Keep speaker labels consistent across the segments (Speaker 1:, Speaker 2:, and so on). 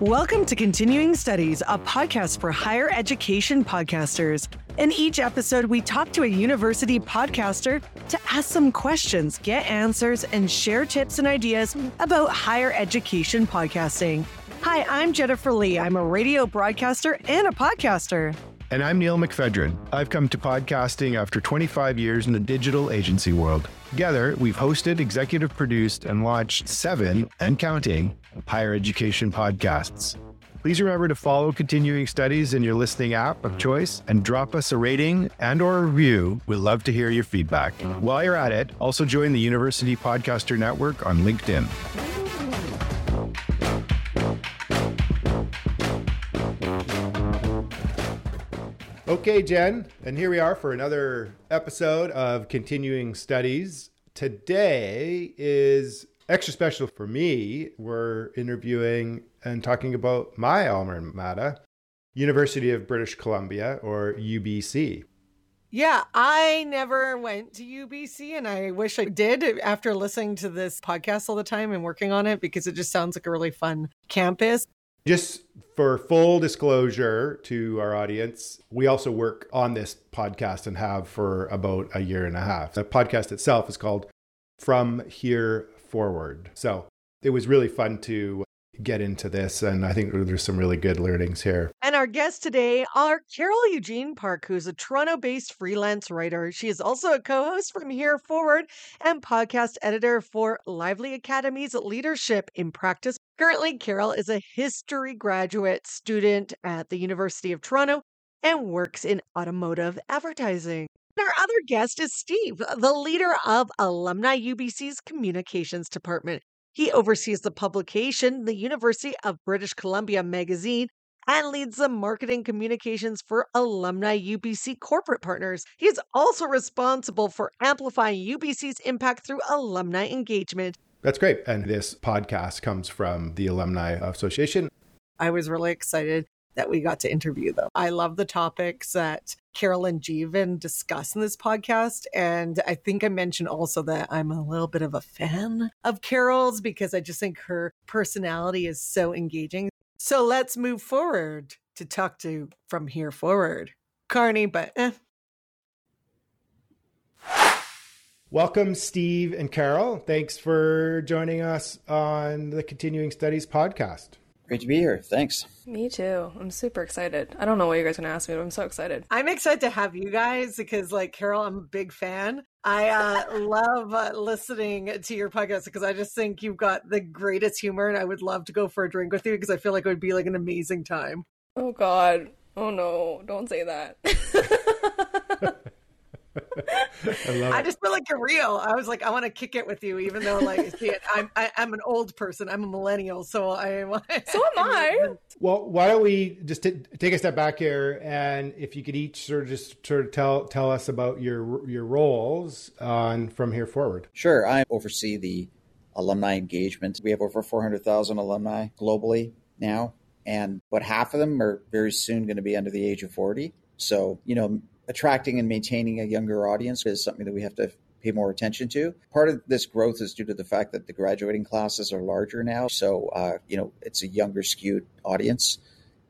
Speaker 1: Welcome to Continuing Studies, a podcast for higher education podcasters. In each episode, we talk to a university podcaster to ask some questions, get answers, and share tips and ideas about higher education podcasting. Hi, I'm Jennifer Lee. I'm a radio broadcaster and a podcaster.
Speaker 2: And I'm Neil McPhedran. I've come to podcasting after 25 years in the digital agency world. Together, we've hosted, executive produced, and launched seven and counting higher education podcasts. Please remember to follow continuing studies in your listening app of choice and drop us a rating and or a review. We'd love to hear your feedback. While you're at it, also join the University Podcaster Network on LinkedIn. Okay, Jen, and here we are for another episode of Continuing Studies. Today is extra special for me. We're interviewing and talking about my alma mater, University of British Columbia, or UBC.
Speaker 1: Yeah, I never went to UBC and I wish I did after listening to this podcast all the time and working on it because it just sounds like a really fun campus.
Speaker 2: Just for full disclosure to our audience, we also work on this podcast and have for about a year and a half. The podcast itself is called From Here Forward. So it was really fun to get into this. And I think there's some really good learnings here.
Speaker 1: And our guests today are Carol Eugene Park, who's a Toronto based freelance writer. She is also a co host from Here Forward and podcast editor for Lively Academy's Leadership in Practice. Currently, Carol is a history graduate student at the University of Toronto and works in automotive advertising. Our other guest is Steve, the leader of Alumni UBC's communications department. He oversees the publication, the University of British Columbia magazine, and leads the marketing communications for alumni UBC corporate partners. He is also responsible for amplifying UBC's impact through alumni engagement.
Speaker 2: That's great. And this podcast comes from the Alumni Association.
Speaker 1: I was really excited that we got to interview them. I love the topics that Carol and Jeevan discuss in this podcast. And I think I mentioned also that I'm a little bit of a fan of Carol's because I just think her personality is so engaging. So let's move forward to talk to from here forward. Carney, but eh.
Speaker 2: Welcome, Steve and Carol. Thanks for joining us on the Continuing Studies podcast.
Speaker 3: Great to be here. Thanks.
Speaker 4: Me too. I'm super excited. I don't know what you guys are going to ask me, but I'm so excited.
Speaker 1: I'm excited to have you guys because, like, Carol, I'm a big fan. I uh, love uh, listening to your podcast because I just think you've got the greatest humor, and I would love to go for a drink with you because I feel like it would be like an amazing time.
Speaker 4: Oh, God. Oh, no. Don't say that.
Speaker 1: I, I, just feel like you're real. I was like, I want to kick it with you, even though, like, see, I'm I, am i am an old person. I'm a millennial, so I.
Speaker 4: So am I.
Speaker 2: Well, why don't we just t- take a step back here, and if you could each sort of just sort of tell tell us about your your roles on from here forward.
Speaker 3: Sure, I oversee the alumni engagement. We have over 400,000 alumni globally now, and but half of them are very soon going to be under the age of 40. So, you know, attracting and maintaining a younger audience is something that we have to pay more attention to. Part of this growth is due to the fact that the graduating classes are larger now. So, uh, you know, it's a younger skewed audience.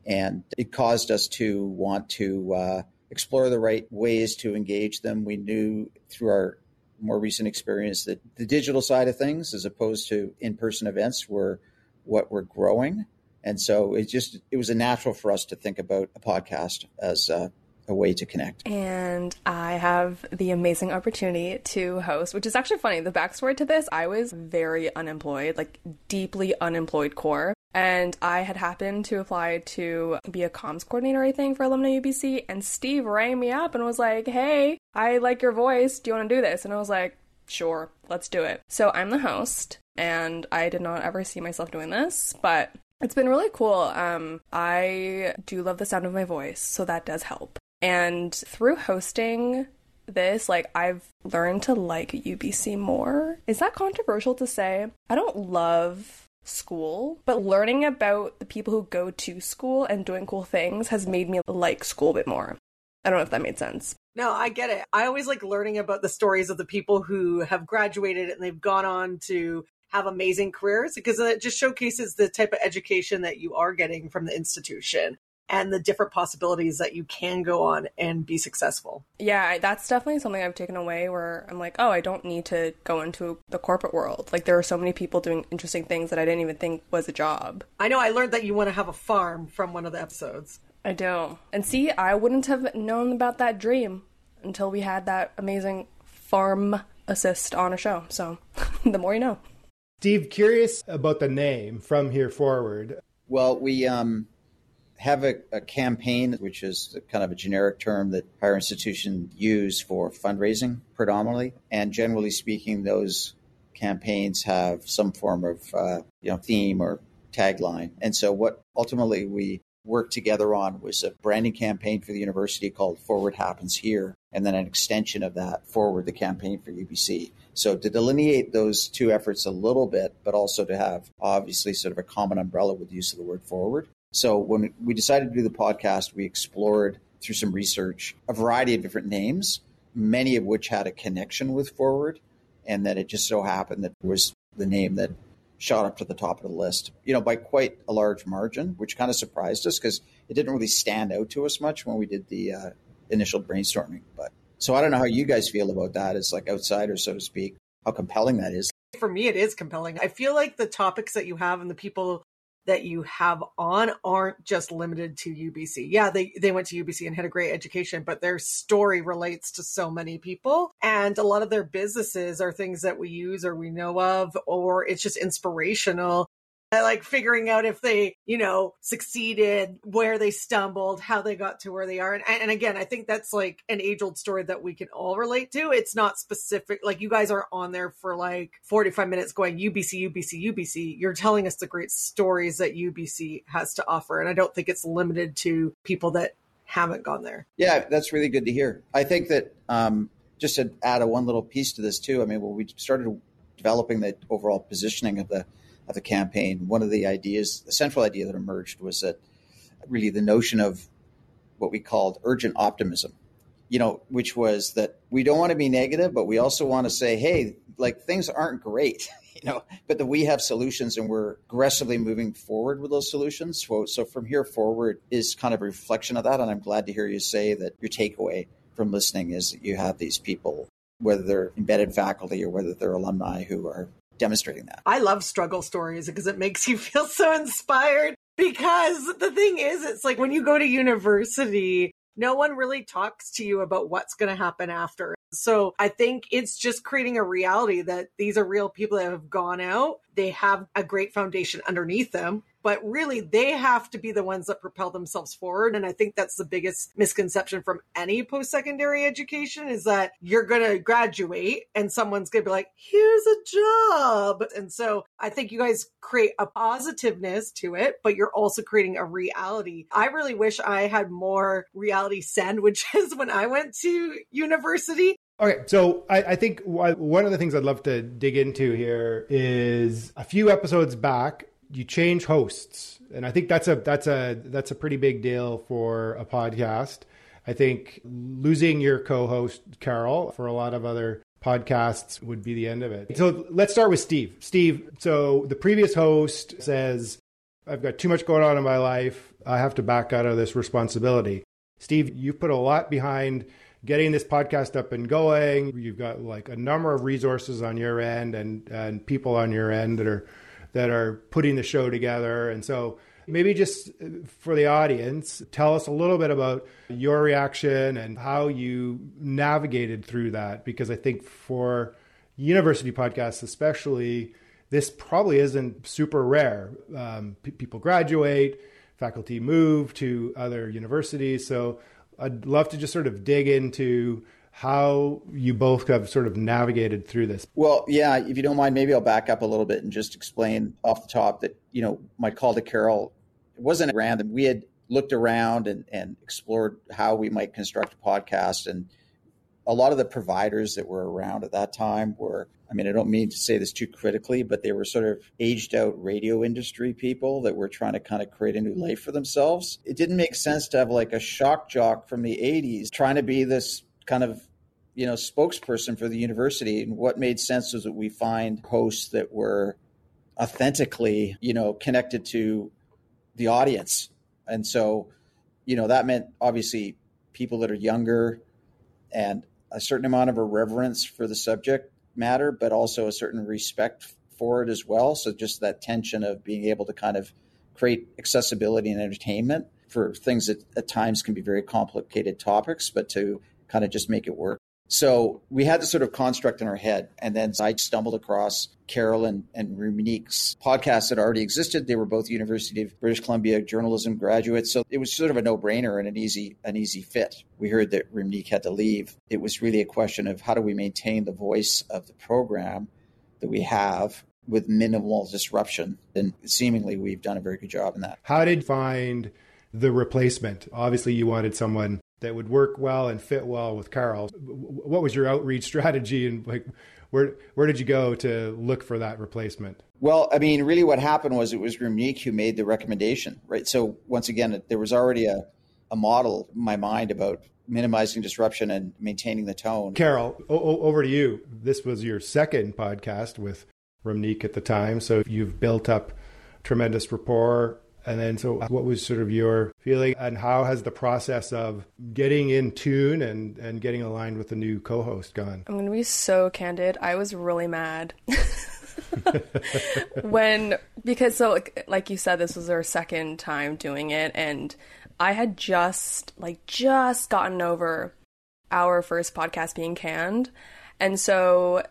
Speaker 3: And it caused us to want to uh, explore the right ways to engage them. We knew through our more recent experience that the digital side of things, as opposed to in person events, were what we're growing. And so it just, it was a natural for us to think about a podcast as uh, a way to connect.
Speaker 4: And I have the amazing opportunity to host, which is actually funny. The backstory to this, I was very unemployed, like deeply unemployed core. And I had happened to apply to be a comms coordinator, I think, for Alumni UBC. And Steve rang me up and was like, Hey, I like your voice. Do you want to do this? And I was like, Sure, let's do it. So I'm the host, and I did not ever see myself doing this, but it's been really cool. Um, I do love the sound of my voice, so that does help. And through hosting this, like I've learned to like UBC more. Is that controversial to say? I don't love school, but learning about the people who go to school and doing cool things has made me like school a bit more. I don't know if that made sense.
Speaker 1: No, I get it. I always like learning about the stories of the people who have graduated and they've gone on to have amazing careers because it just showcases the type of education that you are getting from the institution and the different possibilities that you can go on and be successful.
Speaker 4: Yeah, that's definitely something I've taken away where I'm like, oh, I don't need to go into the corporate world. Like, there are so many people doing interesting things that I didn't even think was a job.
Speaker 1: I know I learned that you want to have a farm from one of the episodes.
Speaker 4: I do. And see, I wouldn't have known about that dream until we had that amazing farm assist on a show. So the more you know.
Speaker 2: Steve, curious about the name from here forward.
Speaker 3: Well, we um, have a, a, campaign, which is kind of a generic term that higher institutions use for fundraising predominantly. And generally speaking, those campaigns have some form of uh, you know theme or tagline. And so what ultimately we worked together on was a branding campaign for the university called Forward Happens Here, and then an extension of that, Forward the campaign for UBC. So to delineate those two efforts a little bit, but also to have obviously sort of a common umbrella with the use of the word forward. So when we decided to do the podcast, we explored through some research a variety of different names, many of which had a connection with Forward, and that it just so happened that was the name that shot up to the top of the list, you know, by quite a large margin, which kind of surprised us because it didn't really stand out to us much when we did the uh, initial brainstorming. But so I don't know how you guys feel about that as like outsiders, so to speak, how compelling that is.
Speaker 1: For me, it is compelling. I feel like the topics that you have and the people that you have on aren't just limited to UBC. Yeah, they, they went to UBC and had a great education, but their story relates to so many people. And a lot of their businesses are things that we use or we know of, or it's just inspirational like figuring out if they, you know, succeeded, where they stumbled, how they got to where they are. And, and again, I think that's like an age old story that we can all relate to. It's not specific. Like you guys are on there for like 45 minutes going UBC, UBC, UBC. You're telling us the great stories that UBC has to offer. And I don't think it's limited to people that haven't gone there.
Speaker 3: Yeah, that's really good to hear. I think that um, just to add a one little piece to this too, I mean, when we started developing the overall positioning of the of the campaign, one of the ideas, the central idea that emerged was that really the notion of what we called urgent optimism, you know, which was that we don't want to be negative, but we also want to say, hey, like things aren't great, you know, but that we have solutions and we're aggressively moving forward with those solutions. So, so from here forward is kind of a reflection of that. And I'm glad to hear you say that your takeaway from listening is that you have these people whether they're embedded faculty or whether they're alumni who are demonstrating that.
Speaker 1: I love struggle stories because it makes you feel so inspired. Because the thing is, it's like when you go to university, no one really talks to you about what's going to happen after. So I think it's just creating a reality that these are real people that have gone out. They have a great foundation underneath them but really they have to be the ones that propel themselves forward. And I think that's the biggest misconception from any post secondary education is that you're going to graduate and someone's going to be like, here's a job. And so I think you guys create a positiveness to it, but you're also creating a reality. I really wish I had more reality sandwiches when I went to university.
Speaker 2: Okay, so I, I, think one of the things I'd love to dig into here is a few episodes back, you change hosts, and I think that's a that's a that's a pretty big deal for a podcast. I think losing your co-host Carol for a lot of other podcasts would be the end of it. So let's start with Steve. Steve, so the previous host says, I've got too much going on in my life. I have to back out of this responsibility. Steve, you've put a lot behind getting this podcast up and going. You've got like a number of resources on your end and, and people on your end that are that are putting the show together. And so maybe just for the audience, tell us a little bit about your reaction and how you navigated through that. Because I think for university podcasts, especially, this probably isn't super rare. Um, p- people graduate, faculty move to other universities. So I'd love to just sort of dig into how you both have sort of navigated through this.
Speaker 3: Well, yeah, if you don't mind, maybe I'll back up a little bit and just explain off the top that, you know, my call to Carol wasn't random. We had looked around and, and explored how we might construct a podcast. And a lot of the providers that were around at that time were, I mean, I don't mean to say this too critically, but they were sort of aged out radio industry people that were trying to kind of create a new life for themselves. It didn't make sense to have like a shock jock from the 80s trying to be this kind of you know, spokesperson for the university. And what made sense was that we find hosts that were authentically, you know, connected to the audience. And so, you know, that meant obviously people that are younger and a certain amount of a reverence for the subject matter, but also a certain respect for it as well. So just that tension of being able to kind of create accessibility and entertainment for things that at times can be very complicated topics, but to kind of just make it work. So we had this sort of construct in our head. And then I stumbled across Carol and, and podcast that already existed. They were both University of British Columbia journalism graduates. So it was sort of a no-brainer and an easy, an easy fit. We heard that Ramneek had to leave. It was really a question of how do we maintain the voice of the program that we have with minimal disruption. And seemingly we've done a very good job in that.
Speaker 2: How did find the replacement? Obviously you wanted someone that would work well and fit well with Carol. What was your outreach strategy and like where where did you go to look for that replacement?
Speaker 3: Well, I mean, really what happened was it was Ramneek who made the recommendation, right? So once again, there was already a, a model in my mind about minimizing disruption and maintaining the tone.
Speaker 2: Carol, o- over to you. This was your second podcast with Ramneek at the time, so you've built up tremendous rapport and then, so what was sort of your feeling, and how has the process of getting in tune and, and getting aligned with the new co host gone?
Speaker 4: I'm going to be so candid. I was really mad. when, because, so like, like you said, this was our second time doing it, and I had just, like, just gotten over our first podcast being canned. And so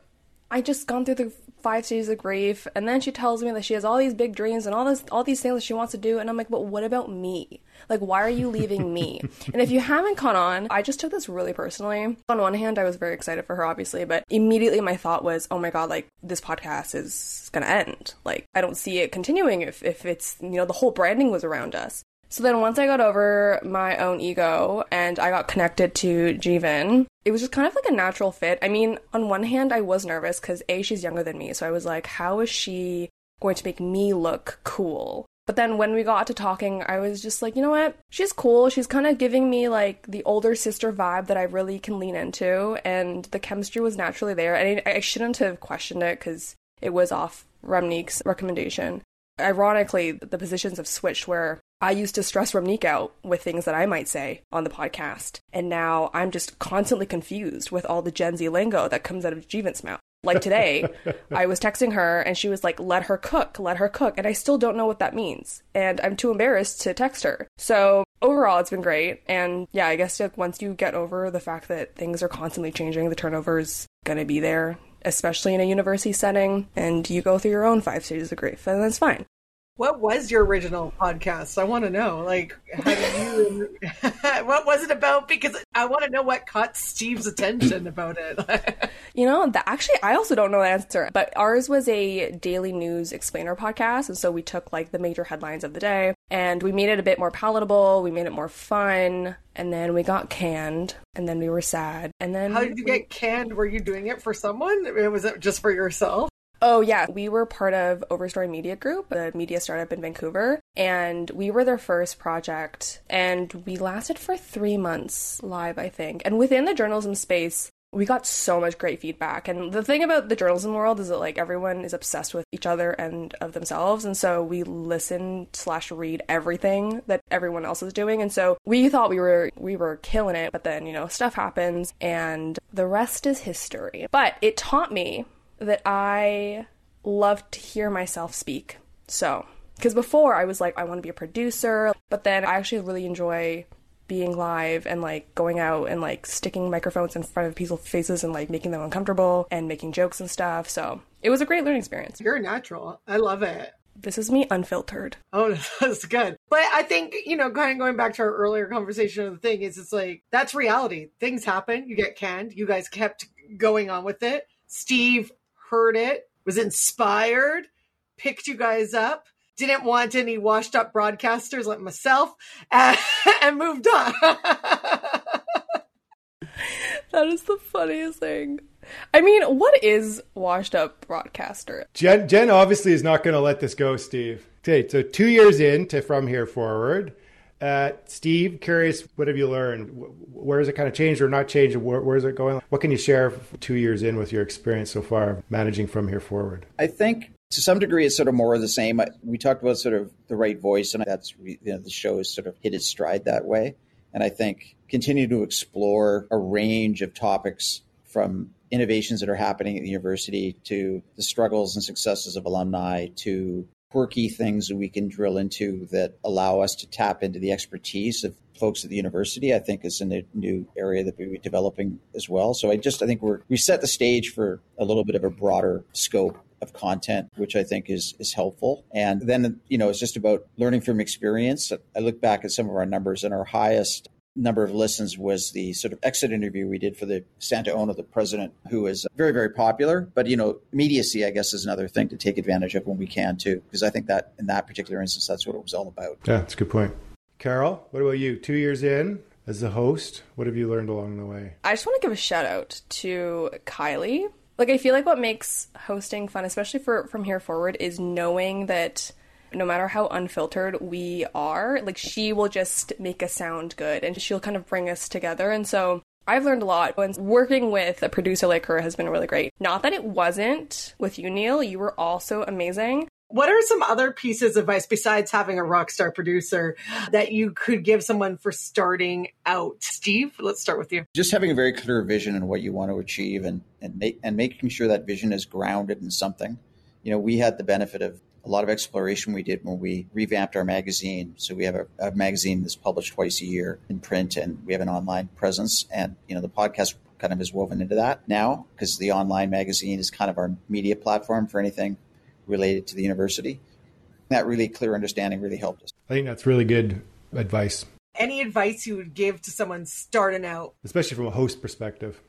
Speaker 4: I just gone through the five stages of grief and then she tells me that she has all these big dreams and all this all these things that she wants to do and i'm like but what about me? Like why are you leaving me? And if you haven't caught on i just took this really personally. On one hand i was very excited for her obviously but immediately my thought was oh my god like this podcast is gonna end. Like i don't see it continuing if, if it's you know the whole branding was around us so then once I got over my own ego and I got connected to Jeevan, it was just kind of like a natural fit. I mean, on one hand, I was nervous because A, she's younger than me. So I was like, how is she going to make me look cool? But then when we got to talking, I was just like, you know what? She's cool. She's kind of giving me like the older sister vibe that I really can lean into. And the chemistry was naturally there. And I, I shouldn't have questioned it because it was off Ramneek's recommendation. Ironically, the positions have switched where I used to stress Ramneek out with things that I might say on the podcast. And now I'm just constantly confused with all the Gen Z lingo that comes out of Jeevan's mouth. Like today, I was texting her and she was like, let her cook, let her cook. And I still don't know what that means. And I'm too embarrassed to text her. So overall, it's been great. And yeah, I guess like, once you get over the fact that things are constantly changing, the turnover is going to be there, especially in a university setting. And you go through your own five stages of grief, and that's fine.
Speaker 1: What was your original podcast? I want to know. Like, how did you? what was it about? Because I want to know what caught Steve's attention about it.
Speaker 4: you know, the, actually, I also don't know the answer. But ours was a daily news explainer podcast, and so we took like the major headlines of the day, and we made it a bit more palatable. We made it more fun, and then we got canned, and then we were sad, and then
Speaker 1: how did you get canned? Were you doing it for someone? Was it just for yourself?
Speaker 4: Oh, yeah. We were part of Overstory Media Group, the media startup in Vancouver, and we were their first project. And we lasted for three months live, I think. And within the journalism space, we got so much great feedback. And the thing about the journalism world is that like everyone is obsessed with each other and of themselves. And so we listen slash read everything that everyone else is doing. And so we thought we were we were killing it, but then, you know, stuff happens and the rest is history. But it taught me that I love to hear myself speak. So, because before I was like, I want to be a producer, but then I actually really enjoy being live and like going out and like sticking microphones in front of people's faces and like making them uncomfortable and making jokes and stuff. So it was a great learning experience.
Speaker 1: You're natural. I love it.
Speaker 4: This is me unfiltered.
Speaker 1: Oh, that's good. But I think, you know, kind of going back to our earlier conversation of the thing is it's like, that's reality. Things happen. You get canned. You guys kept going on with it. Steve heard it, was inspired, picked you guys up, didn't want any washed up broadcasters like myself, and, and moved on.
Speaker 4: that is the funniest thing. I mean, what is washed up broadcaster?
Speaker 2: Jen, Jen obviously is not going to let this go, Steve. Okay, so two years in to From Here Forward, Uh, Steve, curious, what have you learned? Where has it kind of changed or not changed? Where, where is it going? What can you share two years in with your experience so far managing from here forward?
Speaker 3: I think to some degree it's sort of more of the same. We talked about sort of the right voice, and that's you know the show has sort of hit its stride that way. And I think continue to explore a range of topics from innovations that are happening at the university to the struggles and successes of alumni to quirky things that we can drill into that allow us to tap into the expertise of folks at the university, I think is in a new area that we'll be developing as well. So I just I think we're we set the stage for a little bit of a broader scope of content, which I think is is helpful. And then you know it's just about learning from experience. I look back at some of our numbers, and our highest number of listens was the sort of exit interview we did for the Santa Ono, the president, who is very, very popular. But, you know, immediacy, I guess, is another thing to take advantage of when we can, too, because I think that in that particular instance, that's what it was all about.
Speaker 2: Yeah, that's a good point. Carol, what about you? Two years in as the host, what have you learned along the way?
Speaker 4: I just want to give a shout out to Kylie. Like, I feel like what makes hosting fun, especially for from here forward, is knowing that no matter how unfiltered we are, like she will just make us sound good and she'll kind of bring us together. And so I've learned a lot and working with a producer like her has been really great. Not that it wasn't with you, Neil. You were also amazing.
Speaker 1: What are some other pieces of advice besides having a rock star producer that you could give someone for starting out? Steve, let's start with you.
Speaker 3: Just having a very clear vision and what you want to achieve and, and make and making sure that vision is grounded in something. You know, we had the benefit of a lot of exploration we did when we revamped our magazine. So we have a, a, magazine that's published twice a year in print, and we have an online presence. And you know, the podcast kind of is woven into that now because the online magazine is kind of our media platform for anything related to the university. That really clear understanding really helped us.
Speaker 2: I think that's really good advice.
Speaker 1: Any advice you would give to someone starting out,
Speaker 2: especially from a host perspective?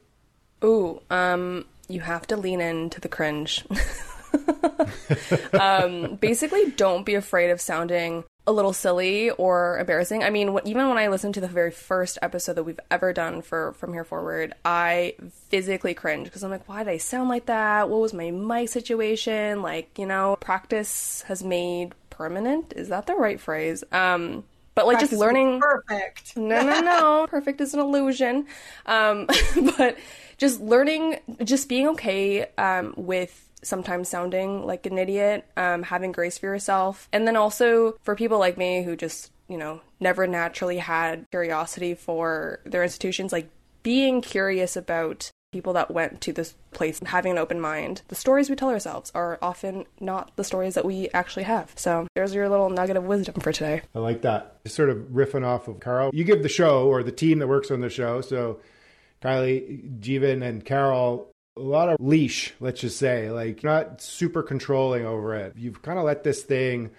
Speaker 4: Ooh, um, you have to lean into the cringe. um, basically, don't be afraid of sounding a little silly or embarrassing. I mean, even when I listened to the very first episode that we've ever done for From Here Forward, I physically cringed because I'm like, why did I sound like that? What was my mic situation? Like, you know, practice has made permanent. Is that the right phrase? Um, but like
Speaker 1: practice
Speaker 4: just learning
Speaker 1: perfect.
Speaker 4: No, no, no. perfect is an illusion. Um, but just learning, just being okay um, with sometimes sounding like an idiot, um, having grace for yourself. And then also for people like me who just, you know, never naturally had curiosity for their institutions, like being curious about people that went to this place having an open mind. The stories we tell ourselves are often not the stories that we actually have. So there's your little nugget of wisdom for today.
Speaker 2: I like that. Just sort of riffing off of Carl. You give the show or the team that works on the show. So Kylie, Jeevan, and Carol a lot of leash, let's just say, like not super controlling over it. You've kind of let this thing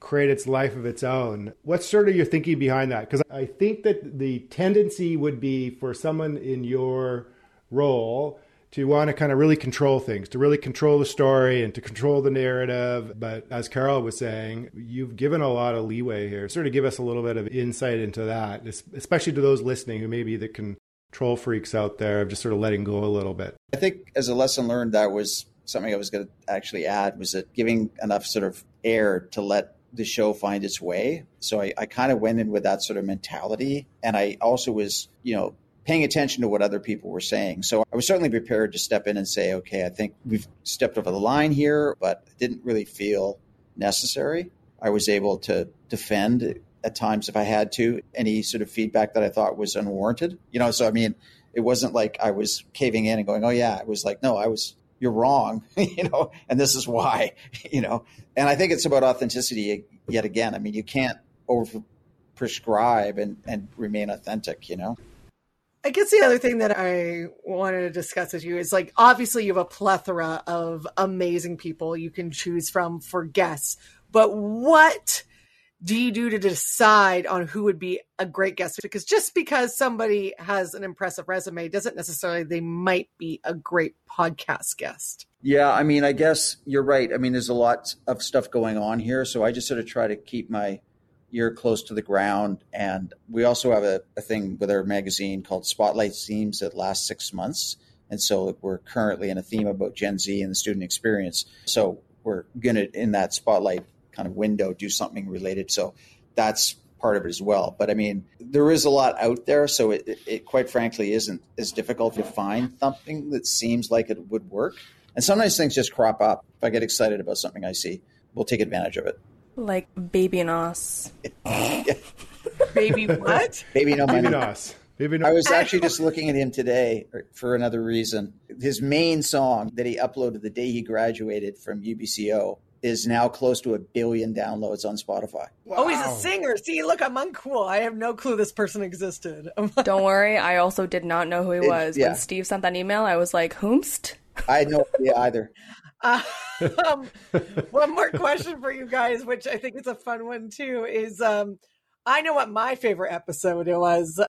Speaker 2: create its life of its own. What's sort of your thinking behind that? Because I think that the tendency would be for someone in your role to want to kind of really control things, to really control the story and to control the narrative. But as Carol was saying, you've given a lot of leeway here. Sort of give us a little bit of insight into that, especially to those listening who maybe that can troll freaks out there of just sort of letting go a little bit?
Speaker 3: I think as a lesson learned, that was something I was going to actually add was that giving enough sort of air to let the show find its way. So I, I kind of went in with that sort of mentality. And I also was, you know, paying attention to what other people were saying. So I was certainly prepared to step in and say, okay, I think we've stepped over the line here, but it didn't really feel necessary. I was able to defend at times if I had to, any sort of feedback that I thought was unwarranted. You know, so I mean, it wasn't like I was caving in and going, "Oh yeah," it was like, "No, I was you're wrong," you know, and this is why, you know. And I think it's about authenticity yet again. I mean, you can't over prescribe and and remain authentic, you know.
Speaker 1: I guess the other thing that I wanted to discuss with you is like obviously you have a plethora of amazing people you can choose from for guests, but what do you do to decide on who would be a great guest? Because just because somebody has an impressive resume doesn't necessarily they might be a great podcast guest.
Speaker 3: Yeah, I mean, I guess you're right. I mean, there's a lot of stuff going on here, so I just sort of try to keep my ear close to the ground. And we also have a, a thing with our magazine called Spotlight Themes that lasts six months. And so we're currently in a theme about Gen Z and the student experience. So we're going to, in that spotlight kind of window do something related. So that's part of it as well. But I mean, there is a lot out there, so it, it, it quite frankly isn't as difficult to find something that seems like it would work. And sometimes things just crop up. If I get excited about something I see, we'll take advantage of it.
Speaker 4: Like Baby Nos.
Speaker 1: Baby what?
Speaker 3: Baby no money.
Speaker 2: Baby Nos. Baby no-
Speaker 3: I was actually just looking at him today for another reason. His main song that he uploaded the day he graduated from UBCO is now close to a billion downloads on Spotify.
Speaker 1: Oh, he's a singer. See, look, I'm uncool. I have no clue this person existed.
Speaker 4: Don't worry, I also did not know who he
Speaker 3: It-
Speaker 4: was.
Speaker 3: yeah.
Speaker 4: When Steve sent that email, I was like, whomst?
Speaker 3: I had no idea either.
Speaker 1: Uh, um, one more question for you guys, which I think is a fun one too, is um, I know what my favorite episode was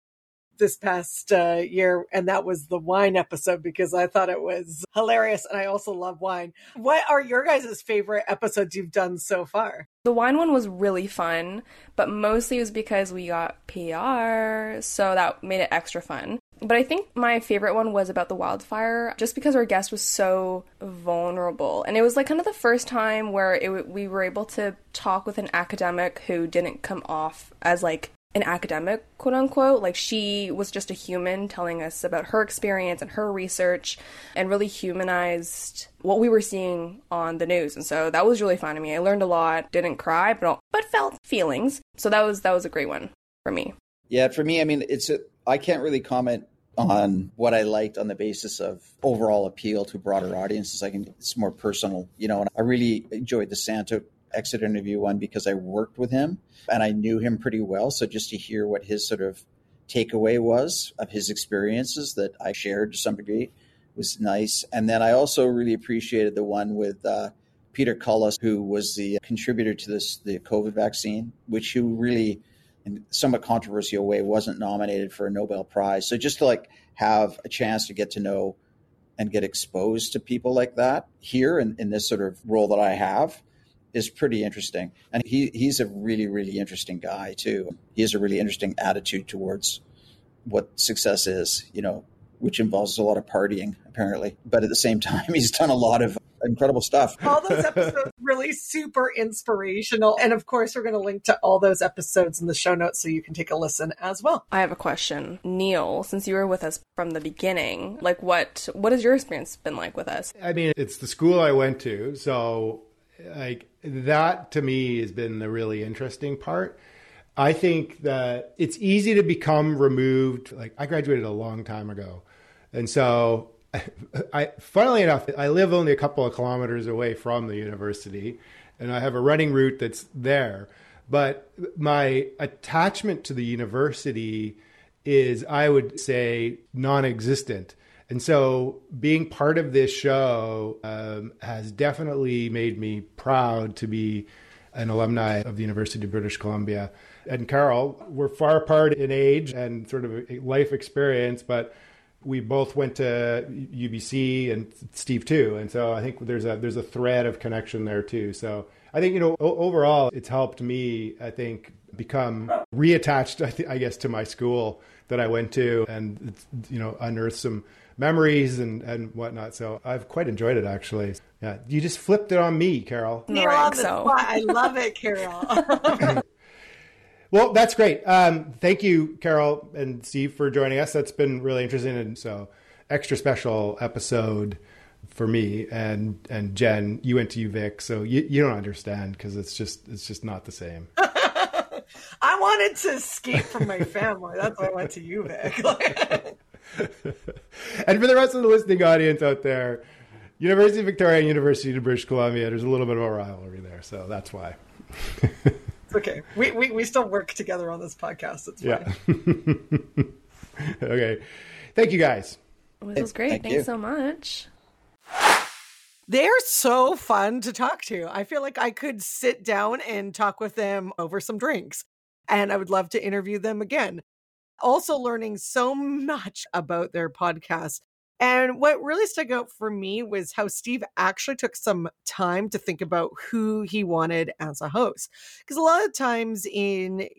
Speaker 1: this past uh, year, and that was the wine episode because I thought it was hilarious, and I also love wine. What are your guys' favorite episodes you've done so far?
Speaker 4: The wine one was really fun, but mostly it was because we got PR, so that made it extra fun. But I think my favorite one was about the wildfire, just because our guest was so vulnerable. And it was like kind of the first time where it, we were able to talk with an academic who didn't come off as like an academic, quote unquote. Like she was just a human telling us about her experience and her research and really humanized what we were seeing on the news. And so that was really fun to me. I learned a lot, didn't cry, but but felt feelings. So that was that was a great one for me.
Speaker 3: Yeah, for me, I mean, it's I can't really comment on what I liked on the basis of overall appeal to broader audiences. I can it's more personal, you know. And I really enjoyed the Santa exit interview one because I worked with him and I knew him pretty well. So just to hear what his sort of takeaway was of his experiences that I shared to some degree was nice. And then I also really appreciated the one with uh, Pieter Cullis, who was the contributor to this the COVID vaccine, which who really in somewhat controversial way wasn't nominated for a Nobel Prize. So just to like have a chance to get to know and get exposed to people like that here in, in this sort of role that I have is pretty interesting. And he, he's a really, really interesting guy too. He has a really interesting attitude towards what success is, you know, which involves a lot of partying apparently. But at the same time, he's done a lot of incredible stuff.
Speaker 1: All those episodes really super inspirational. And of course, we're going to link to all those episodes in the show notes so you can take a listen as well.
Speaker 4: I have a question. Neil, since you were with us from the beginning, like what what has your experience been like with us?
Speaker 2: I mean, it's the school I went to, so like that to me has been the really interesting part. I think that it's easy to become removed. Like I graduated a long time ago, and so I, funnily enough, I live only a couple of kilometers away from the university, and I have a running route that's there. But my attachment to the university is, I would say, non-existent. And so being part of this show um, has definitely made me proud to be an alumni of the University of British Columbia. And Carol, we're far apart in age and sort of life experience, but we both went to UBC and Steve too. And so I think there's a there's a thread of connection there too. So I think you know overall it's helped me I think become reattached I, th- I guess to my school that I went to and you know unearth some memories and and whatnot. So I've quite enjoyed it actually. Yeah, you just flipped it on me, Carol.
Speaker 1: Neil
Speaker 4: Right,
Speaker 1: on the
Speaker 4: so-
Speaker 1: spot. I love it, Carol.
Speaker 2: Well, that's great. Um, thank you, Carol and Steve, for joining us. That's been really interesting, and so extra special episode for me and and Jen. You went to UVic, so you, you don't understand because it's just it's just not the same.
Speaker 1: I wanted to escape from my family. That's why I went to UVic.
Speaker 2: and for the rest of the listening audience out there, University of Victoria and University of British Columbia, there's a little bit of a rivalry there, so that's why.
Speaker 1: it's okay. We, we we still work together on this podcast. It's fine.
Speaker 2: Yeah. okay. Thank you guys.
Speaker 4: This was great.
Speaker 3: Thank
Speaker 4: Thanks
Speaker 3: you.
Speaker 4: so much.
Speaker 1: They're so fun to talk to. I feel like I could sit down and talk with them over some drinks, and I would love to interview them again. Also, learning so much about their podcast. And what really stuck out for me was how Steve actually took some time to think about who he wanted as a host. Because a lot of times in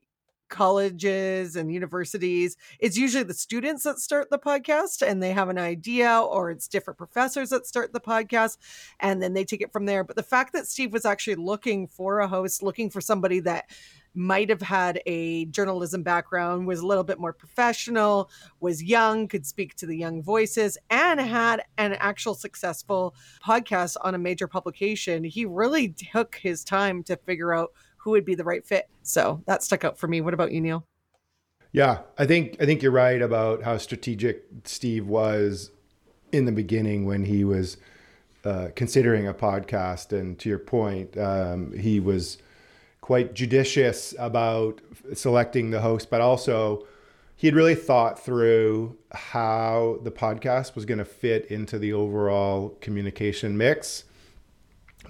Speaker 1: colleges and universities, it's usually the students that start the podcast and they have an idea, or it's different professors that start the podcast and then they take it from there. But the fact that Steve was actually looking for a host, looking for somebody that might have had a journalism background, was a little bit more professional, was young, could speak to the young voices, and had an actual successful podcast on a major publication. He really took his time to figure out who would be the right fit. So that stuck out for me. What about you, Neil?
Speaker 2: Yeah, I think I think you're right about how strategic Steve was in the beginning when he was uh, considering a podcast. And to your point, um, he was quite judicious about selecting the host, but also he had really thought through how the podcast was going to fit into the overall communication mix.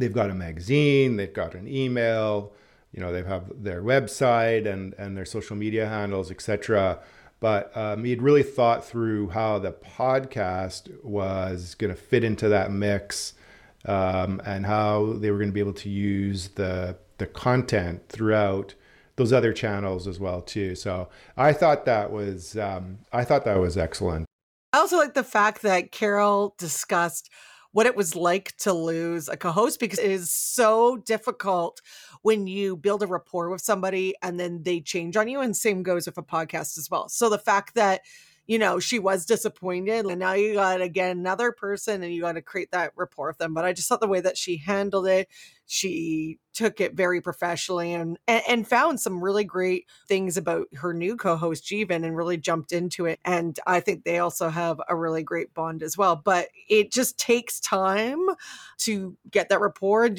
Speaker 2: They've got a magazine, they've got an email, you know, they have their website and and their social media handles, etc. But um, he had really thought through how the podcast was going to fit into that mix um, and how they were going to be able to use the the content throughout those other channels as well too. So I thought that was um, I thought that was excellent.
Speaker 1: I also like the fact that Carol discussed what it was like to lose a co-host because it is so difficult when you build a rapport with somebody and then they change on you and same goes with a podcast as well. So the fact that you know, she was disappointed. And now you got again another person and you got to create that rapport with them. But I just thought the way that she handled it, she took it very professionally and, and, and found some really great things about her new co-host Jeevan and really jumped into it. And I think they also have a really great bond as well. But it just takes time to get that rapport,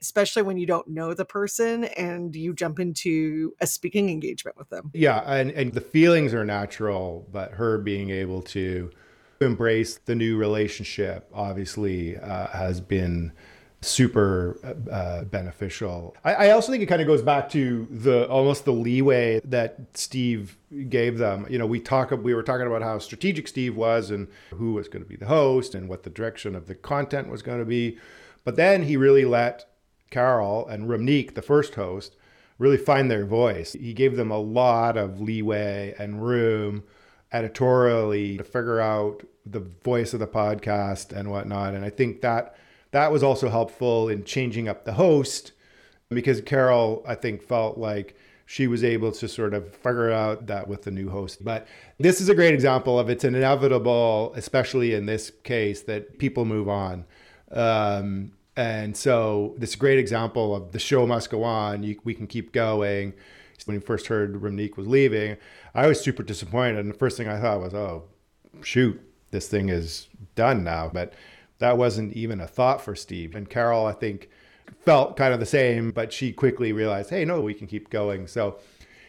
Speaker 1: especially when you don't know the person and you jump into a speaking engagement with them.
Speaker 2: Yeah, and, and the feelings are natural, but her being able to embrace the new relationship obviously uh, has been super uh, beneficial. I, I, also think it kind of goes back to the almost the leeway that Steve gave them. You know, we talk we were talking about how strategic Steve was and who was going to be the host and what the direction of the content was going to be. But then he really let Carol and Ramneek, the first host, really find their voice. He gave them a lot of leeway and room editorially to figure out the voice of the podcast and whatnot. And I think that that was also helpful in changing up the host because Carol, I think, felt like she was able to sort of figure out that with the new host. But this is a great example of it's inevitable, especially in this case, that people move on. Um, and so this great example of the show must go on. You, we can keep going. When we first heard Ramneek was leaving, I was super disappointed. And the first thing I thought was, oh, shoot, this thing is done now. But that wasn't even a thought for Steve. And Carol, I think, felt kind of the same, but she quickly realized, hey, no, we can keep going. So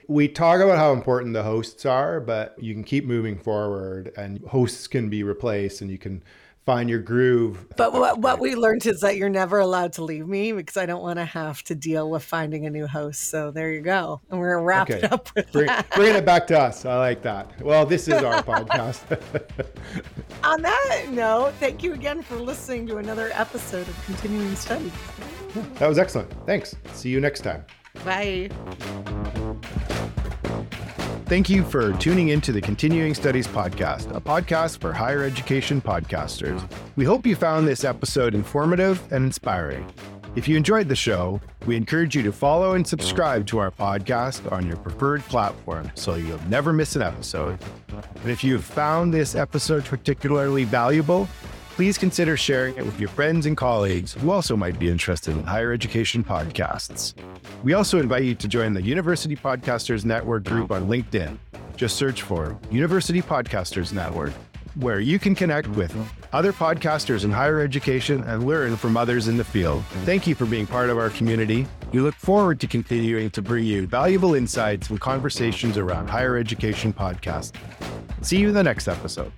Speaker 2: we talk about how important the hosts are, but you can keep moving forward and hosts can be replaced and you can find your groove.
Speaker 1: But what, what we learned is that you're never allowed to leave me because I don't want to have to deal with finding a new host. So there you go. And we're going to wrap okay. it up with
Speaker 2: Bring,
Speaker 1: that.
Speaker 2: Bringing it back to us. I like that. Well, this is our podcast.
Speaker 1: On that note, thank you again for listening to another episode of Continuing Studies.
Speaker 2: that was excellent. Thanks. See you next time.
Speaker 1: Bye.
Speaker 2: Thank you for tuning into the Continuing Studies Podcast, a podcast for higher education podcasters. We hope you found this episode informative and inspiring. If you enjoyed the show, we encourage you to follow and subscribe to our podcast on your preferred platform so you'll never miss an episode. And if you have found this episode particularly valuable, please consider sharing it with your friends and colleagues who also might be interested in higher education podcasts. We also invite you to join the University Podcasters Network group on LinkedIn. Just search for University Podcasters Network, where you can connect with other podcasters in higher education and learn from others in the field. Thank you for being part of our community. We look forward to continuing to bring you valuable insights and conversations around higher education podcasts. See you in the next episode.